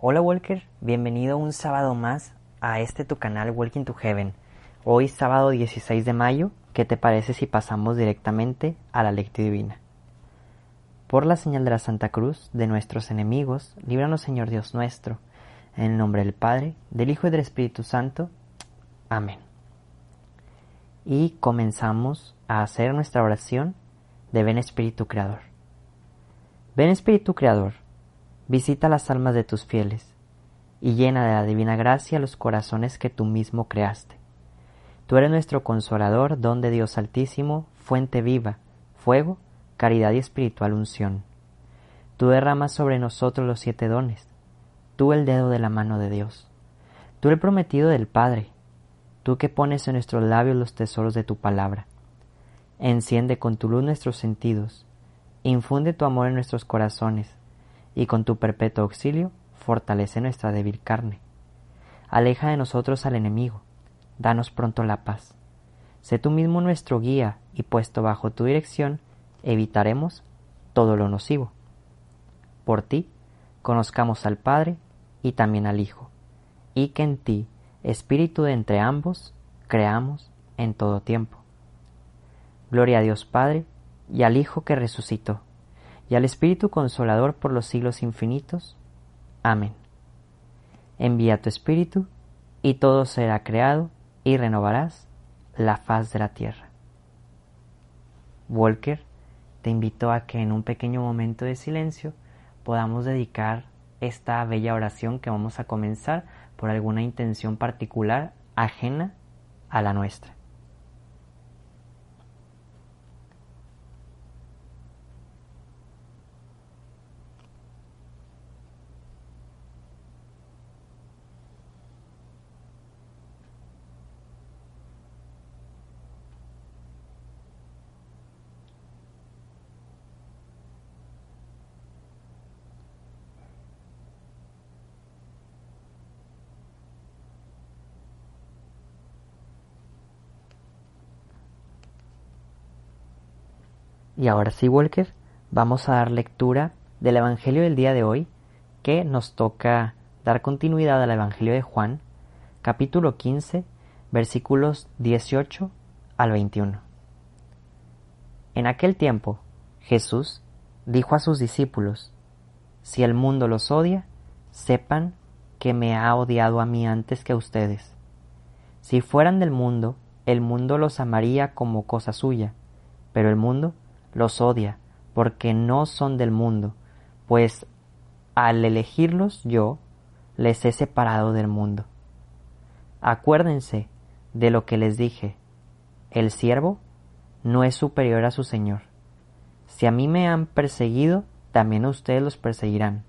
Hola Walker, bienvenido un sábado más a este tu canal Walking to Heaven. Hoy sábado 16 de mayo, ¿qué te parece si pasamos directamente a la lectura divina? Por la señal de la Santa Cruz de nuestros enemigos, líbranos Señor Dios nuestro, en el nombre del Padre, del Hijo y del Espíritu Santo. Amén. Y comenzamos a hacer nuestra oración de Ven Espíritu Creador. Ven Espíritu Creador, visita las almas de tus fieles y llena de la divina gracia los corazones que tú mismo creaste. Tú eres nuestro consolador, don de Dios Altísimo, fuente viva, fuego, caridad y espiritual unción. Tú derramas sobre nosotros los siete dones, tú el dedo de la mano de Dios, tú el prometido del Padre, tú que pones en nuestros labios los tesoros de tu palabra. Enciende con tu luz nuestros sentidos, infunde tu amor en nuestros corazones, y con tu perpetuo auxilio fortalece nuestra débil carne. Aleja de nosotros al enemigo, danos pronto la paz. Sé tú mismo nuestro guía y puesto bajo tu dirección, evitaremos todo lo nocivo. Por ti, conozcamos al Padre y también al Hijo, y que en ti, Espíritu de entre ambos, creamos en todo tiempo. Gloria a Dios Padre y al Hijo que resucitó y al Espíritu Consolador por los siglos infinitos. Amén. Envía tu Espíritu, y todo será creado, y renovarás la faz de la tierra. Walker te invito a que en un pequeño momento de silencio podamos dedicar esta bella oración que vamos a comenzar por alguna intención particular ajena a la nuestra. Y ahora sí, Walker, vamos a dar lectura del Evangelio del día de hoy, que nos toca dar continuidad al Evangelio de Juan, capítulo 15, versículos 18 al 21. En aquel tiempo, Jesús dijo a sus discípulos, Si el mundo los odia, sepan que me ha odiado a mí antes que a ustedes. Si fueran del mundo, el mundo los amaría como cosa suya, pero el mundo los odia, porque no son del mundo, pues al elegirlos yo les he separado del mundo. Acuérdense de lo que les dije, el siervo no es superior a su Señor. Si a mí me han perseguido, también a ustedes los perseguirán.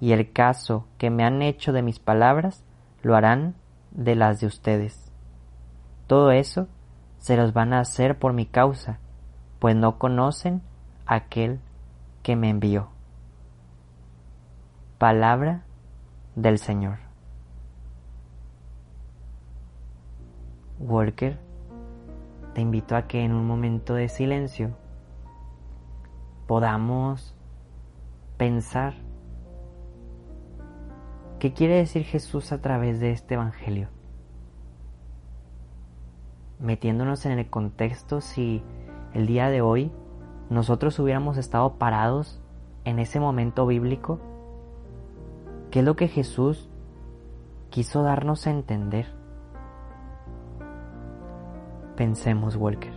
Y el caso que me han hecho de mis palabras, lo harán de las de ustedes. Todo eso se los van a hacer por mi causa, pues no conocen aquel que me envió. Palabra del Señor. Worker, te invito a que en un momento de silencio podamos pensar qué quiere decir Jesús a través de este Evangelio. Metiéndonos en el contexto si el día de hoy nosotros hubiéramos estado parados en ese momento bíblico, ¿qué es lo que Jesús quiso darnos a entender? Pensemos, Walker.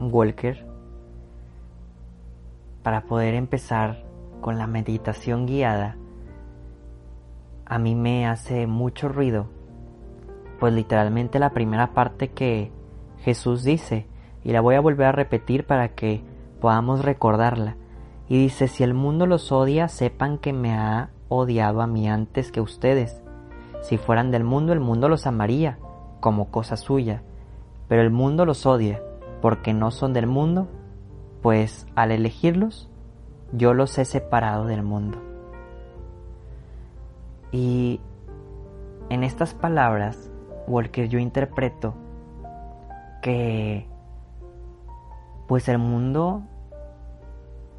Walker, para poder empezar con la meditación guiada, a mí me hace mucho ruido, pues literalmente la primera parte que Jesús dice, y la voy a volver a repetir para que podamos recordarla, y dice, si el mundo los odia, sepan que me ha odiado a mí antes que ustedes. Si fueran del mundo, el mundo los amaría como cosa suya, pero el mundo los odia porque no son del mundo, pues al elegirlos, yo los he separado del mundo. Y en estas palabras, Walker, yo interpreto que pues el mundo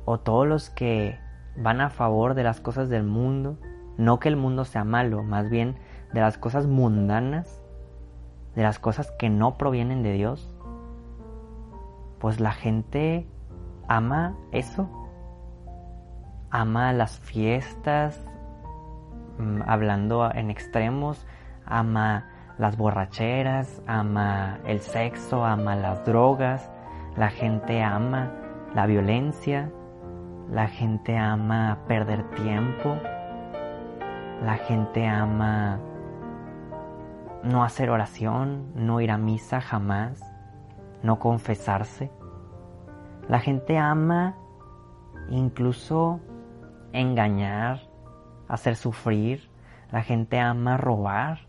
o todos los que van a favor de las cosas del mundo, no que el mundo sea malo, más bien de las cosas mundanas, de las cosas que no provienen de Dios, pues la gente ama eso, ama las fiestas, mm, hablando en extremos, ama las borracheras, ama el sexo, ama las drogas, la gente ama la violencia, la gente ama perder tiempo, la gente ama no hacer oración, no ir a misa jamás, no confesarse. La gente ama incluso engañar, hacer sufrir. La gente ama robar.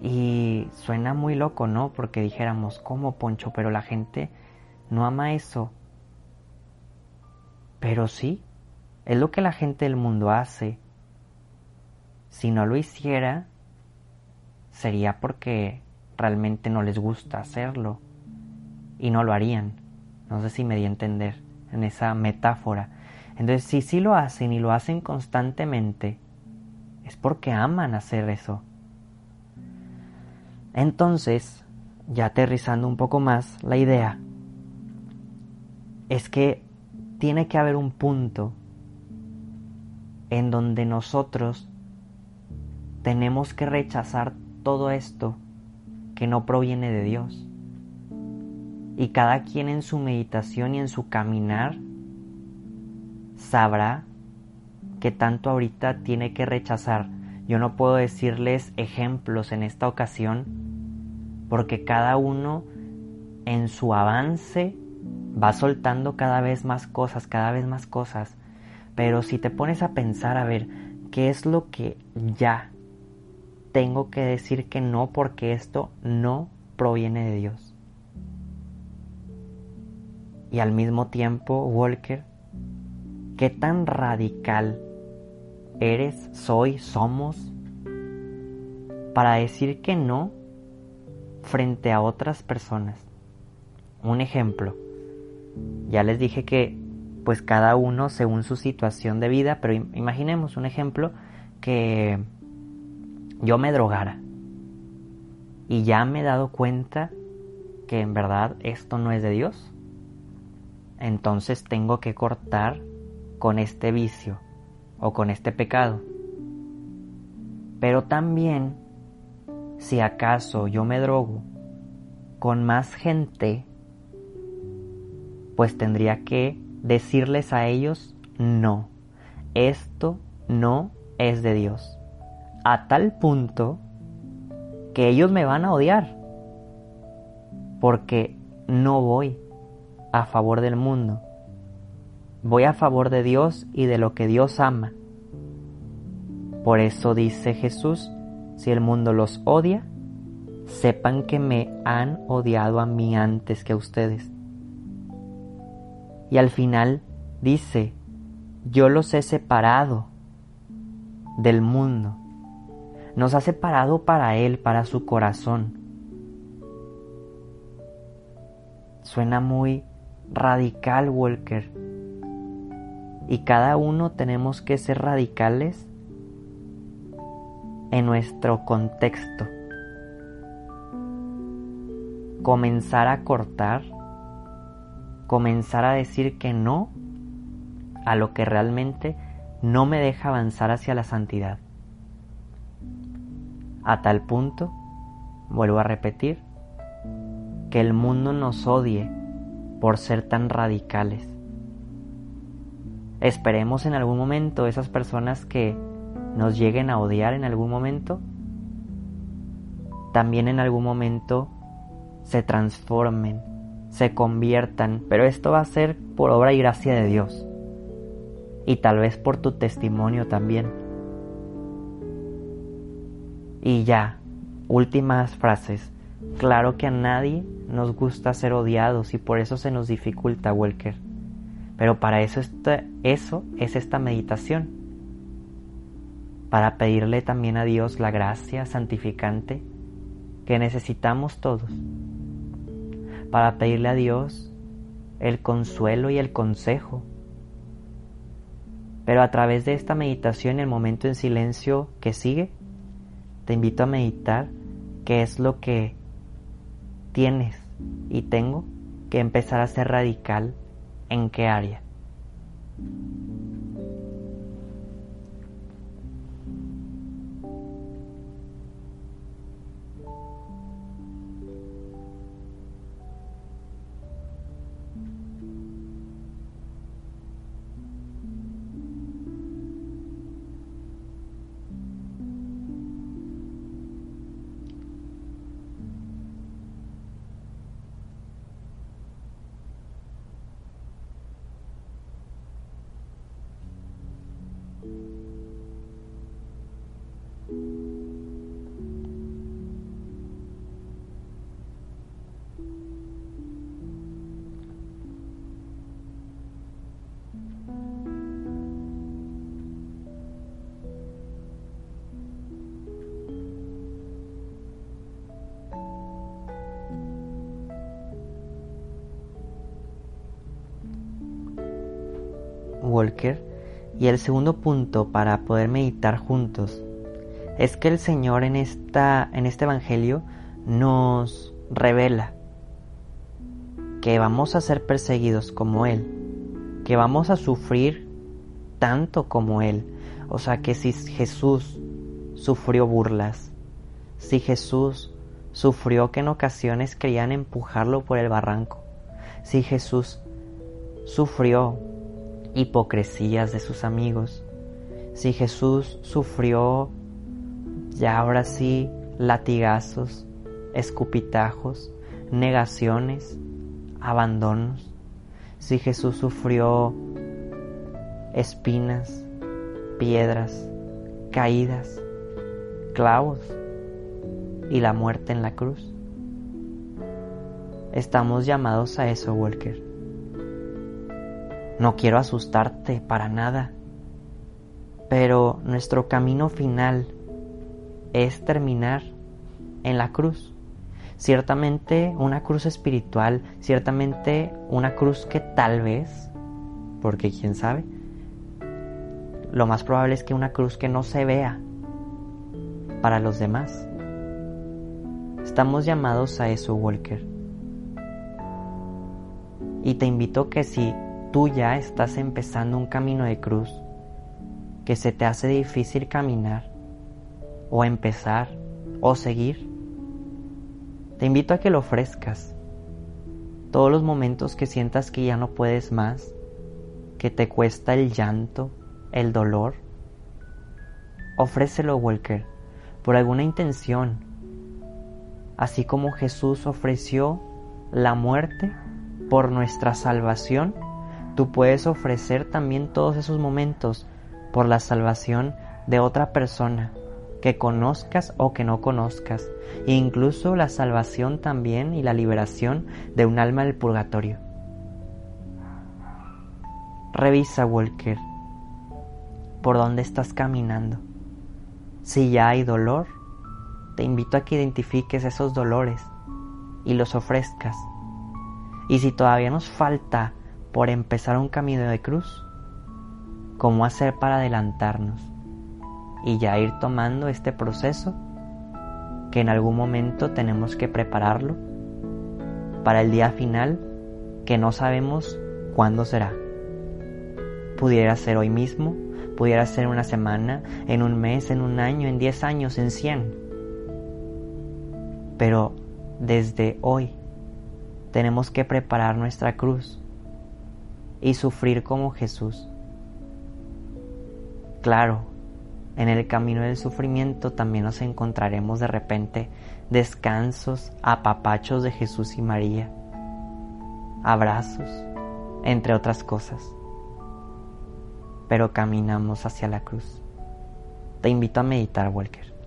Y suena muy loco, ¿no? Porque dijéramos, ¿cómo, Poncho? Pero la gente no ama eso. Pero sí, es lo que la gente del mundo hace. Si no lo hiciera, sería porque realmente no les gusta hacerlo y no lo harían. No sé si me di a entender en esa metáfora. Entonces, si sí lo hacen y lo hacen constantemente, es porque aman hacer eso. Entonces, ya aterrizando un poco más la idea, es que tiene que haber un punto en donde nosotros tenemos que rechazar todo esto que no proviene de Dios. Y cada quien en su meditación y en su caminar sabrá que tanto ahorita tiene que rechazar. Yo no puedo decirles ejemplos en esta ocasión porque cada uno en su avance va soltando cada vez más cosas, cada vez más cosas. Pero si te pones a pensar a ver qué es lo que ya tengo que decir que no porque esto no proviene de Dios. Y al mismo tiempo, Walker, ¿qué tan radical eres, soy, somos para decir que no frente a otras personas? Un ejemplo, ya les dije que pues cada uno según su situación de vida, pero imaginemos un ejemplo que yo me drogara. Y ya me he dado cuenta que en verdad esto no es de Dios, entonces tengo que cortar con este vicio o con este pecado. Pero también, si acaso yo me drogo con más gente, pues tendría que decirles a ellos, no, esto no es de Dios a tal punto que ellos me van a odiar porque no voy a favor del mundo. Voy a favor de Dios y de lo que Dios ama. Por eso dice Jesús, si el mundo los odia, sepan que me han odiado a mí antes que a ustedes. Y al final dice, yo los he separado del mundo nos ha separado para Él, para su corazón. Suena muy radical, Walker. Y cada uno tenemos que ser radicales en nuestro contexto. Comenzar a cortar, comenzar a decir que no a lo que realmente no me deja avanzar hacia la santidad a tal punto, vuelvo a repetir, que el mundo nos odie por ser tan radicales. Esperemos en algún momento esas personas que nos lleguen a odiar en algún momento, también en algún momento se transformen, se conviertan, pero esto va a ser por obra y gracia de Dios. Y tal vez por tu testimonio también. Y ya, últimas frases. Claro que a nadie nos gusta ser odiados y por eso se nos dificulta, Walker. Pero para eso, eso es esta meditación. Para pedirle también a Dios la gracia santificante que necesitamos todos. Para pedirle a Dios el consuelo y el consejo. Pero a través de esta meditación, el momento en silencio que sigue, te invito a meditar qué es lo que tienes y tengo que empezar a ser radical en qué área. Y el segundo punto para poder meditar juntos es que el Señor en, esta, en este Evangelio nos revela que vamos a ser perseguidos como Él, que vamos a sufrir tanto como Él. O sea que si Jesús sufrió burlas, si Jesús sufrió que en ocasiones querían empujarlo por el barranco, si Jesús sufrió hipocresías de sus amigos. Si Jesús sufrió ya ahora sí latigazos, escupitajos, negaciones, abandonos. Si Jesús sufrió espinas, piedras, caídas, clavos y la muerte en la cruz. Estamos llamados a eso, Walker. No quiero asustarte para nada, pero nuestro camino final es terminar en la cruz. Ciertamente una cruz espiritual, ciertamente una cruz que tal vez, porque quién sabe, lo más probable es que una cruz que no se vea para los demás. Estamos llamados a eso, Walker. Y te invito que si tú ya estás empezando un camino de cruz que se te hace difícil caminar o empezar o seguir, te invito a que lo ofrezcas. Todos los momentos que sientas que ya no puedes más, que te cuesta el llanto, el dolor, ofrécelo, Walker, por alguna intención, así como Jesús ofreció la muerte por nuestra salvación Tú puedes ofrecer también todos esos momentos por la salvación de otra persona que conozcas o que no conozcas, e incluso la salvación también y la liberación de un alma del purgatorio. Revisa, Walker, por dónde estás caminando. Si ya hay dolor, te invito a que identifiques esos dolores y los ofrezcas. Y si todavía nos falta por empezar un camino de cruz, cómo hacer para adelantarnos y ya ir tomando este proceso que en algún momento tenemos que prepararlo para el día final que no sabemos cuándo será. Pudiera ser hoy mismo, pudiera ser una semana, en un mes, en un año, en diez años, en cien. Pero desde hoy tenemos que preparar nuestra cruz y sufrir como Jesús. Claro, en el camino del sufrimiento también nos encontraremos de repente descansos, apapachos de Jesús y María, abrazos, entre otras cosas. Pero caminamos hacia la cruz. Te invito a meditar, Walker.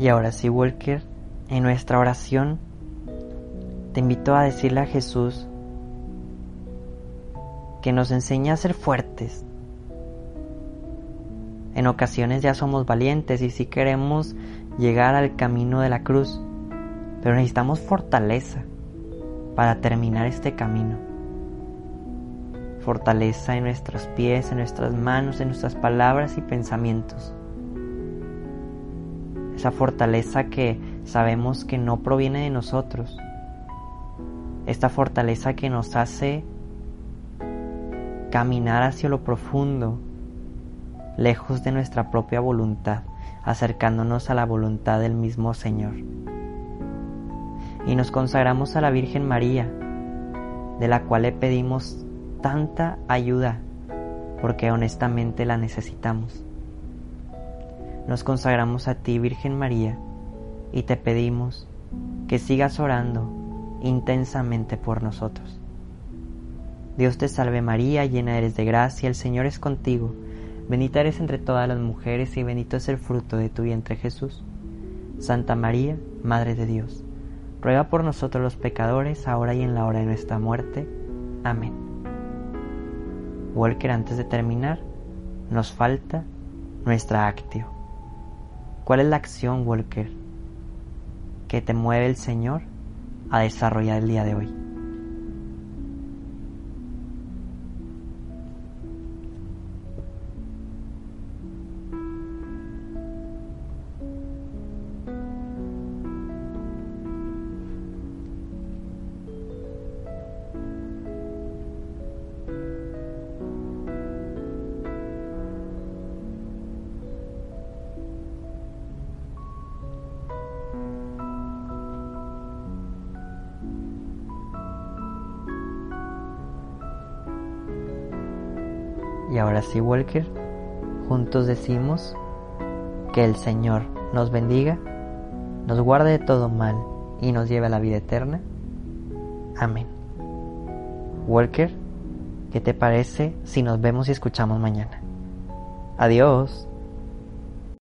Y ahora sí, Walker, en nuestra oración, te invito a decirle a Jesús que nos enseña a ser fuertes. En ocasiones ya somos valientes y sí queremos llegar al camino de la cruz, pero necesitamos fortaleza para terminar este camino. Fortaleza en nuestros pies, en nuestras manos, en nuestras palabras y pensamientos esa fortaleza que sabemos que no proviene de nosotros, esta fortaleza que nos hace caminar hacia lo profundo, lejos de nuestra propia voluntad, acercándonos a la voluntad del mismo Señor. Y nos consagramos a la Virgen María, de la cual le pedimos tanta ayuda, porque honestamente la necesitamos nos consagramos a ti, Virgen María, y te pedimos que sigas orando intensamente por nosotros. Dios te salve María, llena eres de gracia, el Señor es contigo, bendita eres entre todas las mujeres y bendito es el fruto de tu vientre Jesús. Santa María, Madre de Dios, ruega por nosotros los pecadores, ahora y en la hora de nuestra muerte. Amén. Walker, antes de terminar, nos falta nuestra actio. ¿Cuál es la acción, Walker, que te mueve el Señor a desarrollar el día de hoy? Ahora sí, Walker, juntos decimos que el Señor nos bendiga, nos guarde de todo mal y nos lleve a la vida eterna. Amén. Walker, ¿qué te parece si nos vemos y escuchamos mañana? Adiós.